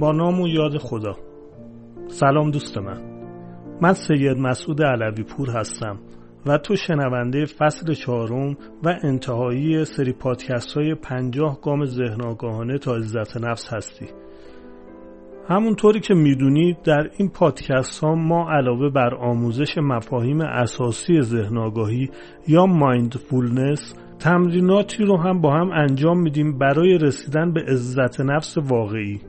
با نام و یاد خدا. سلام دوست من. من سید مسعود علوی پور هستم و تو شنونده فصل چهارم و انتهایی سری پادکست های پنجاه گام ذهن تا عزت نفس هستی. همونطوری که می‌دونید در این پادکست ها ما علاوه بر آموزش مفاهیم اساسی ذهن آگاهی یا مایندفولنس تمریناتی رو هم با هم انجام میدیم برای رسیدن به عزت نفس واقعی.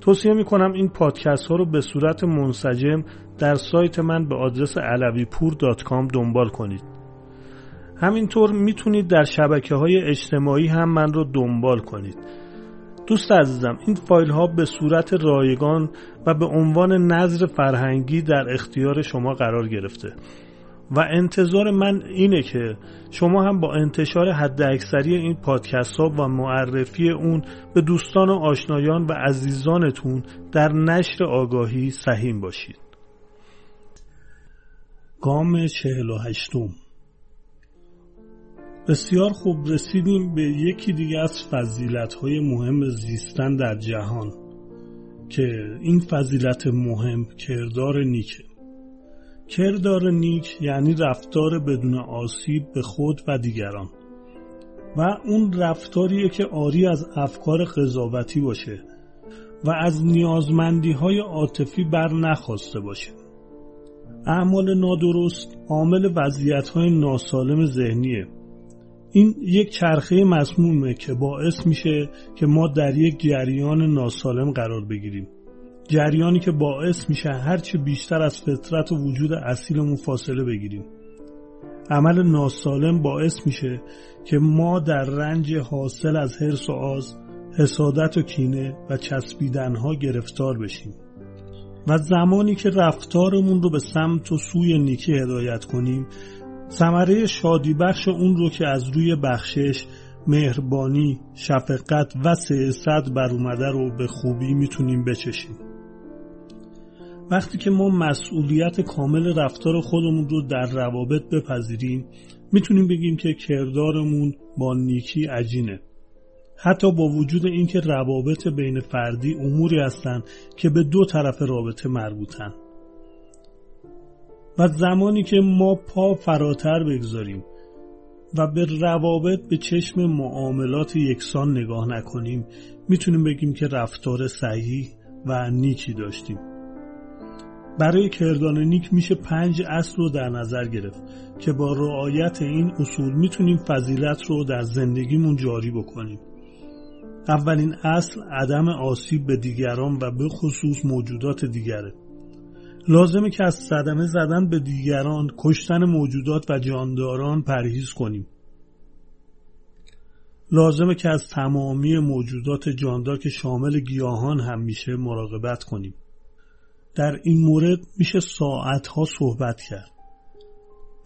توصیه می‌کنم این پادکست ها رو به صورت منسجم در سایت من به آدرس علویپور.com دنبال کنید. همینطور می‌تونید در شبکه های اجتماعی هم من رو دنبال کنید. دوست عزیزم این فایل ها به صورت رایگان و به عنوان نظر فرهنگی در اختیار شما قرار گرفته. و انتظار من اینه که شما هم با انتشار حد اکثری این پادکست ها و معرفی اون به دوستان و آشنایان و عزیزانتون در نشر آگاهی سهیم باشید. گام چهل و هشتم. بسیار خوب رسیدیم به یکی دیگه از فضیلت های مهم زیستن در جهان که این فضیلت مهم کردار نیکه. کردار نیک یعنی رفتار بدون آسیب به خود و دیگران. و اون رفتاریه که آری از افکار قضاوتی باشه و از نیازمندی های عاطفی بر نخواسته باشه. اعمال نادرست عامل وضعیت های ناسالم ذهنیه. این یک چرخه مسمومه که باعث میشه که ما در یک جریان ناسالم قرار بگیریم. جریانی که باعث میشه هرچی بیشتر از فطرت و وجود اصیلمون فاصله بگیریم. عمل ناسالم باعث میشه که ما در رنج حاصل از حرس و آز حسادت و کینه و چسبیدنها گرفتار بشیم. و زمانی که رفتارمون رو به سمت و سوی نیکی هدایت کنیم ثمره شادی بخش اون رو که از روی بخشش مهربانی، شفقت و سیاست بر اومده رو به خوبی می‌تونیم بچشیم. وقتی که ما مسئولیت کامل رفتار خودمون رو در روابط بپذیریم می‌تونیم بگیم که کردارمون با نیکی عجینه. حتی با وجود اینکه روابط بین فردی اموری هستند که به دو طرف رابطه مربوطن. و زمانی که ما پا فراتر بگذاریم و به روابط به چشم معاملات یکسان نگاه نکنیم می‌تونیم بگیم که رفتار صحیح و نیکی داشتیم. برای کردان نیک میشه پنج اصل رو در نظر گرفت که با رعایت این اصول می‌تونیم فضیلت رو در زندگیمون جاری بکنیم. اولین اصل عدم آسیب به دیگران و به خصوص موجودات دیگره. لازمه که از صدمه زدن به دیگران کشتن موجودات و جانداران پرهیز کنیم. لازمه که از تمامی موجودات جاندار که شامل گیاهان هم میشه مراقبت کنیم. در این مورد میشه ساعتها صحبت کرد.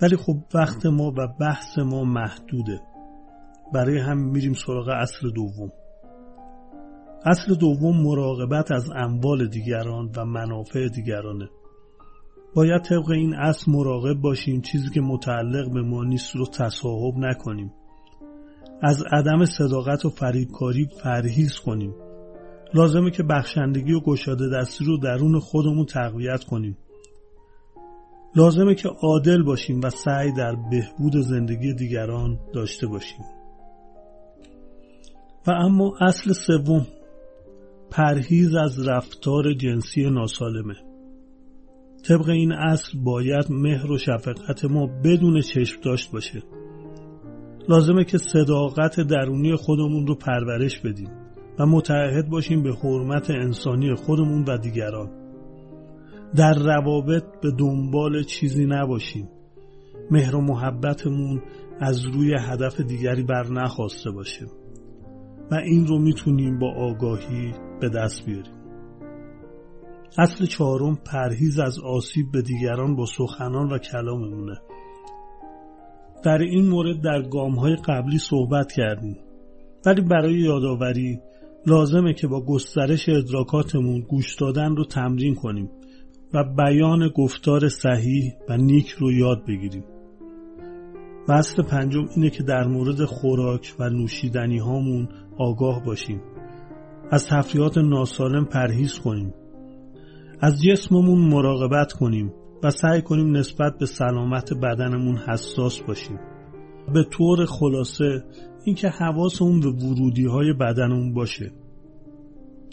ولی خب وقت ما و بحث ما محدوده. برای هم میریم سراغ اصل دوم. اصل دوم مراقبت از اموال دیگران و منافع دیگرانه. باید طبق این اصل مراقب باشیم چیزی که متعلق به ما نیست رو تصاحب نکنیم. از عدم صداقت و فریبکاری فرهیز کنیم. لازمه که بخشندگی و گشاده دستی رو درون خودمون تقویت کنیم. لازمه که عادل باشیم و سعی در بهبود زندگی دیگران داشته باشیم. و اما اصل سوم پرهیز از رفتار جنسی ناسالمه. طبق این اصل باید مهر و شفقت ما بدون چشم داشت باشه. لازمه که صداقت درونی خودمون رو پرورش بدیم. و متعهد باشیم به حرمت انسانی خودمون و دیگران. در روابط به دنبال چیزی نباشیم. مهر و محبتمون از روی هدف دیگری بر نخواسته باشه و این رو می‌تونیم با آگاهی به دست بیاریم. اصل چهارم پرهیز از آسیب به دیگران با سخنان و کلاممونه. در این مورد در گام های قبلی صحبت کردیم. ولی برای یادآوری لازمه که با گسترش ادراکاتمون گوش دادن رو تمرین کنیم و بیان گفتار صحیح و نیک رو یاد بگیریم. و اصل پنجم اینه که در مورد خوراک و نوشیدنی هامون آگاه باشیم. از تفریحات ناسالم پرهیز کنیم. از جسممون مراقبت کنیم و سعی کنیم نسبت به سلامت بدنمون حساس باشیم. به طور خلاصه اینکه حواسمون به ورودی های بدنمون باشه.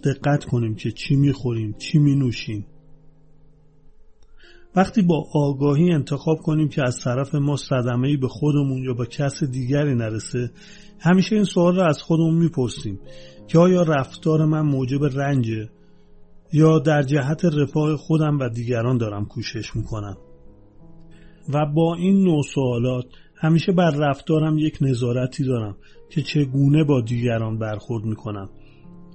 دقت کنیم که چی می‌خوریم چی مینوشیم. وقتی با آگاهی انتخاب کنیم که از طرف ما صدمه به خودمون یا به کس دیگری نرسه همیشه این سوال رو از خودمون می‌پرسیم که آیا رفتار من موجب رنجه یا در جهت رفاه خودم و دیگران دارم کوشش می‌کنم؟ و با این نوع سوالات همیشه بر رفتارم یک نظارتی دارم که چگونه با دیگران برخورد می‌کنم.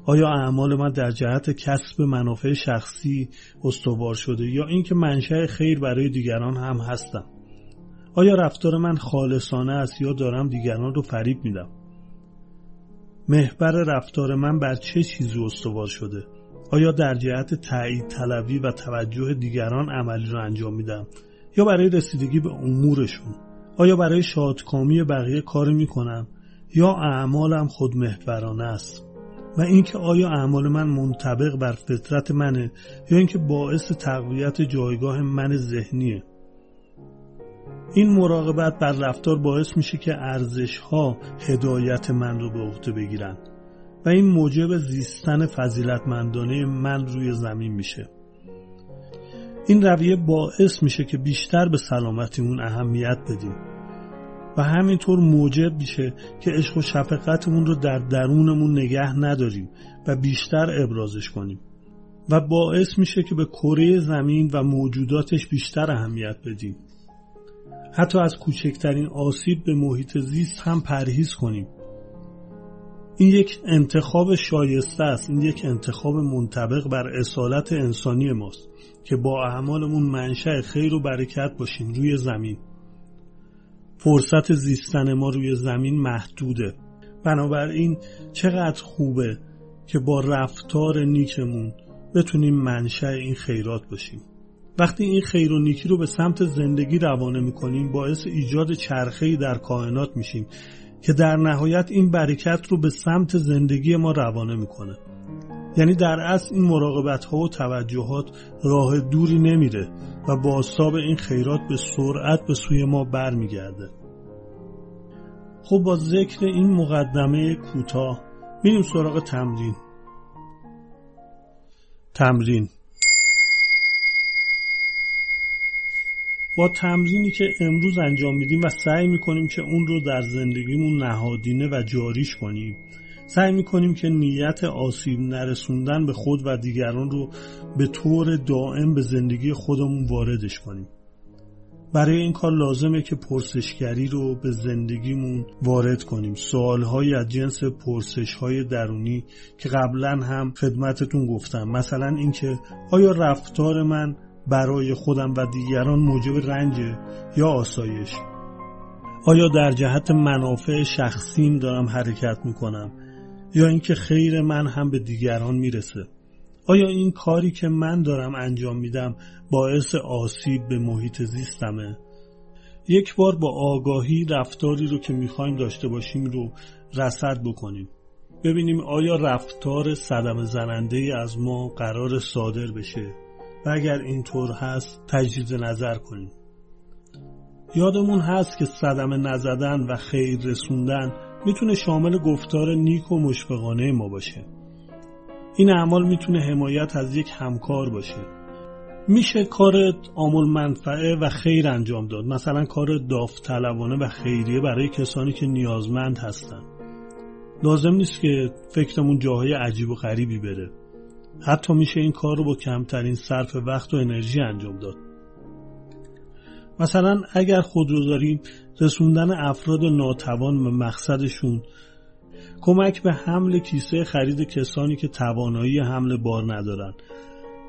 آیا اعمال من در جهت کسب منافع شخصی استوار شده یا اینکه منشأ خیر برای دیگران هم هستم؟ آیا رفتار من خالصانه است یا دارم دیگران رو فریب میدم؟ محور رفتار من بر چه چیزی استوار شده؟ آیا در جهت تایید طلبی و توجه دیگران عملی رو انجام میدم یا برای رسیدگی به امورشون؟ آیا برای شادکامی بقیه کار می‌کنم یا اعمالم خودمحورانه است؟ و اینکه آیا اعمال من منطبق بر فطرت منه یا اینکه باعث تقویت جایگاه من ذهنیه؟ این مراقبت بر رفتار باعث میشه که ارزش ها هدایت من رو به عهده بگیرن و این موجب زیستن فضیلتمندانه من روی زمین میشه. این رویه باعث میشه که بیشتر به سلامتیمون اهمیت بدیم. و همینطور موجب میشه که عشق و شفقتمون رو در درونمون نگه نداریم و بیشتر ابرازش کنیم. و باعث میشه که به کره زمین و موجوداتش بیشتر اهمیت بدیم. حتی از کوچکترین آسیب به محیط زیست هم پرهیز کنیم. این یک انتخاب شایسته است. این یک انتخاب منطبق بر اصالت انسانی ماست. که با اعمالمون منشأ خیر و برکت باشیم روی زمین. فرصت زیستن ما روی زمین محدوده. بنابراین چقدر خوبه که با رفتار نیکمون بتونیم منشأ این خیرات باشیم. وقتی این خیر و نیکی رو به سمت زندگی روانه می‌کنیم باعث ایجاد چرخه‌ای در کائنات میشیم که در نهایت این برکت رو به سمت زندگی ما روانه می‌کنه. یعنی در اصل این مراقبت ها و توجهات راه دوری نمیره و با این خیرات به سرعت به سوی ما برمیگرده. خب با ذکر این مقدمه کوتاه میریم سراغ تمرین. تمرین. با تمرینی که امروز انجام میدیم و سعی می‌کنیم که اون رو در زندگیمون نهادینه و جاریش کنیم. سعی می‌کنیم که نیت آسیب نرسوندن به خود و دیگران رو به طور دائم به زندگی خودمون واردش کنیم. برای این کار لازمه که پرسشگری رو به زندگیمون وارد کنیم. سوالهایی از جنس پرسشهای درونی که قبلا هم خدمتتون گفتم. مثلا اینکه آیا رفتار من برای خودم و دیگران موجب رنج یا آسایش؟ آیا در جهت منافع شخصیم دارم حرکت می‌کنم؟ یا اینکه خیر من هم به دیگران می‌رسه. آیا این کاری که من دارم انجام میدم باعث آسیب به محیط زیستمه؟ یک بار با آگاهی رفتاری رو که می‌خوایم داشته باشیم رو رصد بکنیم. ببینیم آیا رفتار صدم زننده از ما قرار صادر بشه و اگر اینطور هست تجدید نظر کنیم. یادمون هست که صدمه نزدن و خیر رسوندن می‌تونه شامل گفتار نیک و مشفقانه ما باشه. این اعمال می‌تونه حمایت از یک همکار باشه. میشه کار آمول منفعه و خیر انجام داد. مثلا کار داوطلبانه و خیریه برای کسانی که نیازمند هستن. لازم نیست که فکرمون جاهای عجیب و غریبی بره. حتی میشه این کار رو با کمترین صرف وقت و انرژی انجام داد. مثلا اگر خود رو داریم رسوندن افراد ناتوان به مقصدشون کمک به حمل کیسه خرید کسانی که توانایی حمل بار ندارن.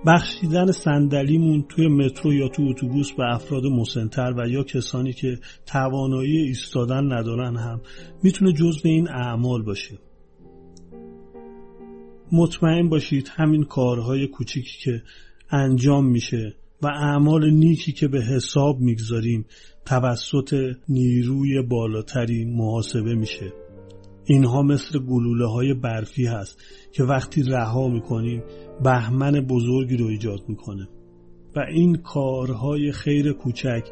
بخشیدن صندلیمون توی مترو یا تو اتوبوس به افراد مسنتر و یا کسانی که توانایی ایستادن ندارن هم. می‌تونه جزء این اعمال باشه. مطمئن باشید همین کارهای کوچیکی که انجام میشه و اعمال نیکی که به حساب می‌گذاریم توسط نیروی بالاتری محاسبه میشه. اینها مثل گلوله های برفی هست که وقتی رها می‌کنیم بهمن بزرگی رو ایجاد می‌کنه. و این کارهای خیر کوچک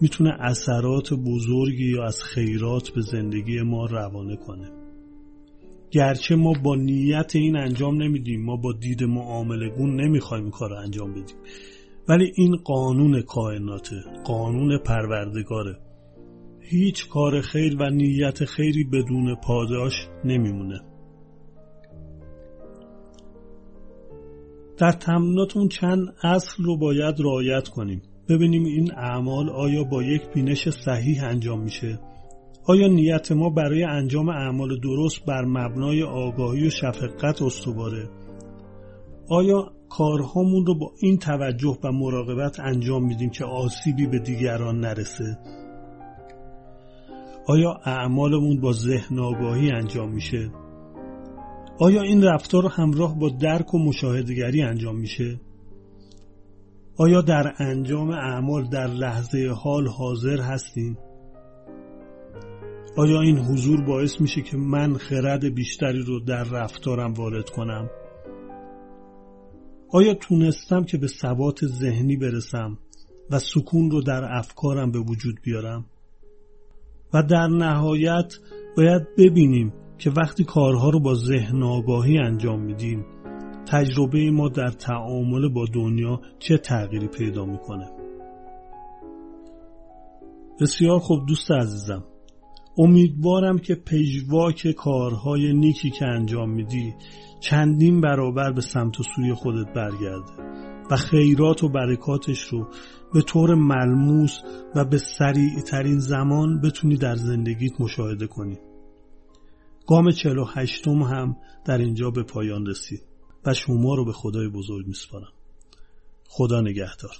می‌تونه اثرات بزرگی یا از خیرات به زندگی ما روانه کنه. گرچه ما با نیت این انجام نمیدیم ما با دید معامله گون نمی‌خوایم کار رو انجام بدیم. ولی این قانون کائناته قانون پروردگاره. هیچ کار خیر و نیت خیری بدون پاداش نمیمونه. در تمریناتون چند اصل رو باید رعایت کنیم. ببینیم این اعمال آیا با یک بینش صحیح انجام میشه؟ آیا نیت ما برای انجام اعمال درست بر مبنای آگاهی و شفقت استواره؟ آیا کارهامون رو با این توجه و مراقبت انجام میدیم که آسیبی به دیگران نرسه. آیا اعمالمون با ذهن آگاهی انجام میشه؟ آیا این رفتار همراه با درک و مشاهدگری انجام میشه؟ آیا در انجام اعمال در لحظه حال حاضر هستیم؟ آیا این حضور باعث میشه که من خرد بیشتری رو در رفتارم وارد کنم؟ آیا تونستم که به ثبات ذهنی برسم و سکون رو در افکارم به وجود بیارم؟ و در نهایت باید ببینیم که وقتی کارها رو با ذهن آگاهی انجام میدیم تجربه ما در تعامل با دنیا چه تغییری پیدا می‌کنه؟ بسیار خوب دوست عزیزم امیدوارم که پژواک کارهای نیکی که انجام میدی چندین برابر به سمت و سوی خودت برگرده و خیرات و برکاتش رو به طور ملموس و به سریع ترین زمان بتونی در زندگیت مشاهده کنی. گام 48 هم در اینجا به پایان رسید و شما رو به خدای بزرگ میسپارم. خدا نگهدار.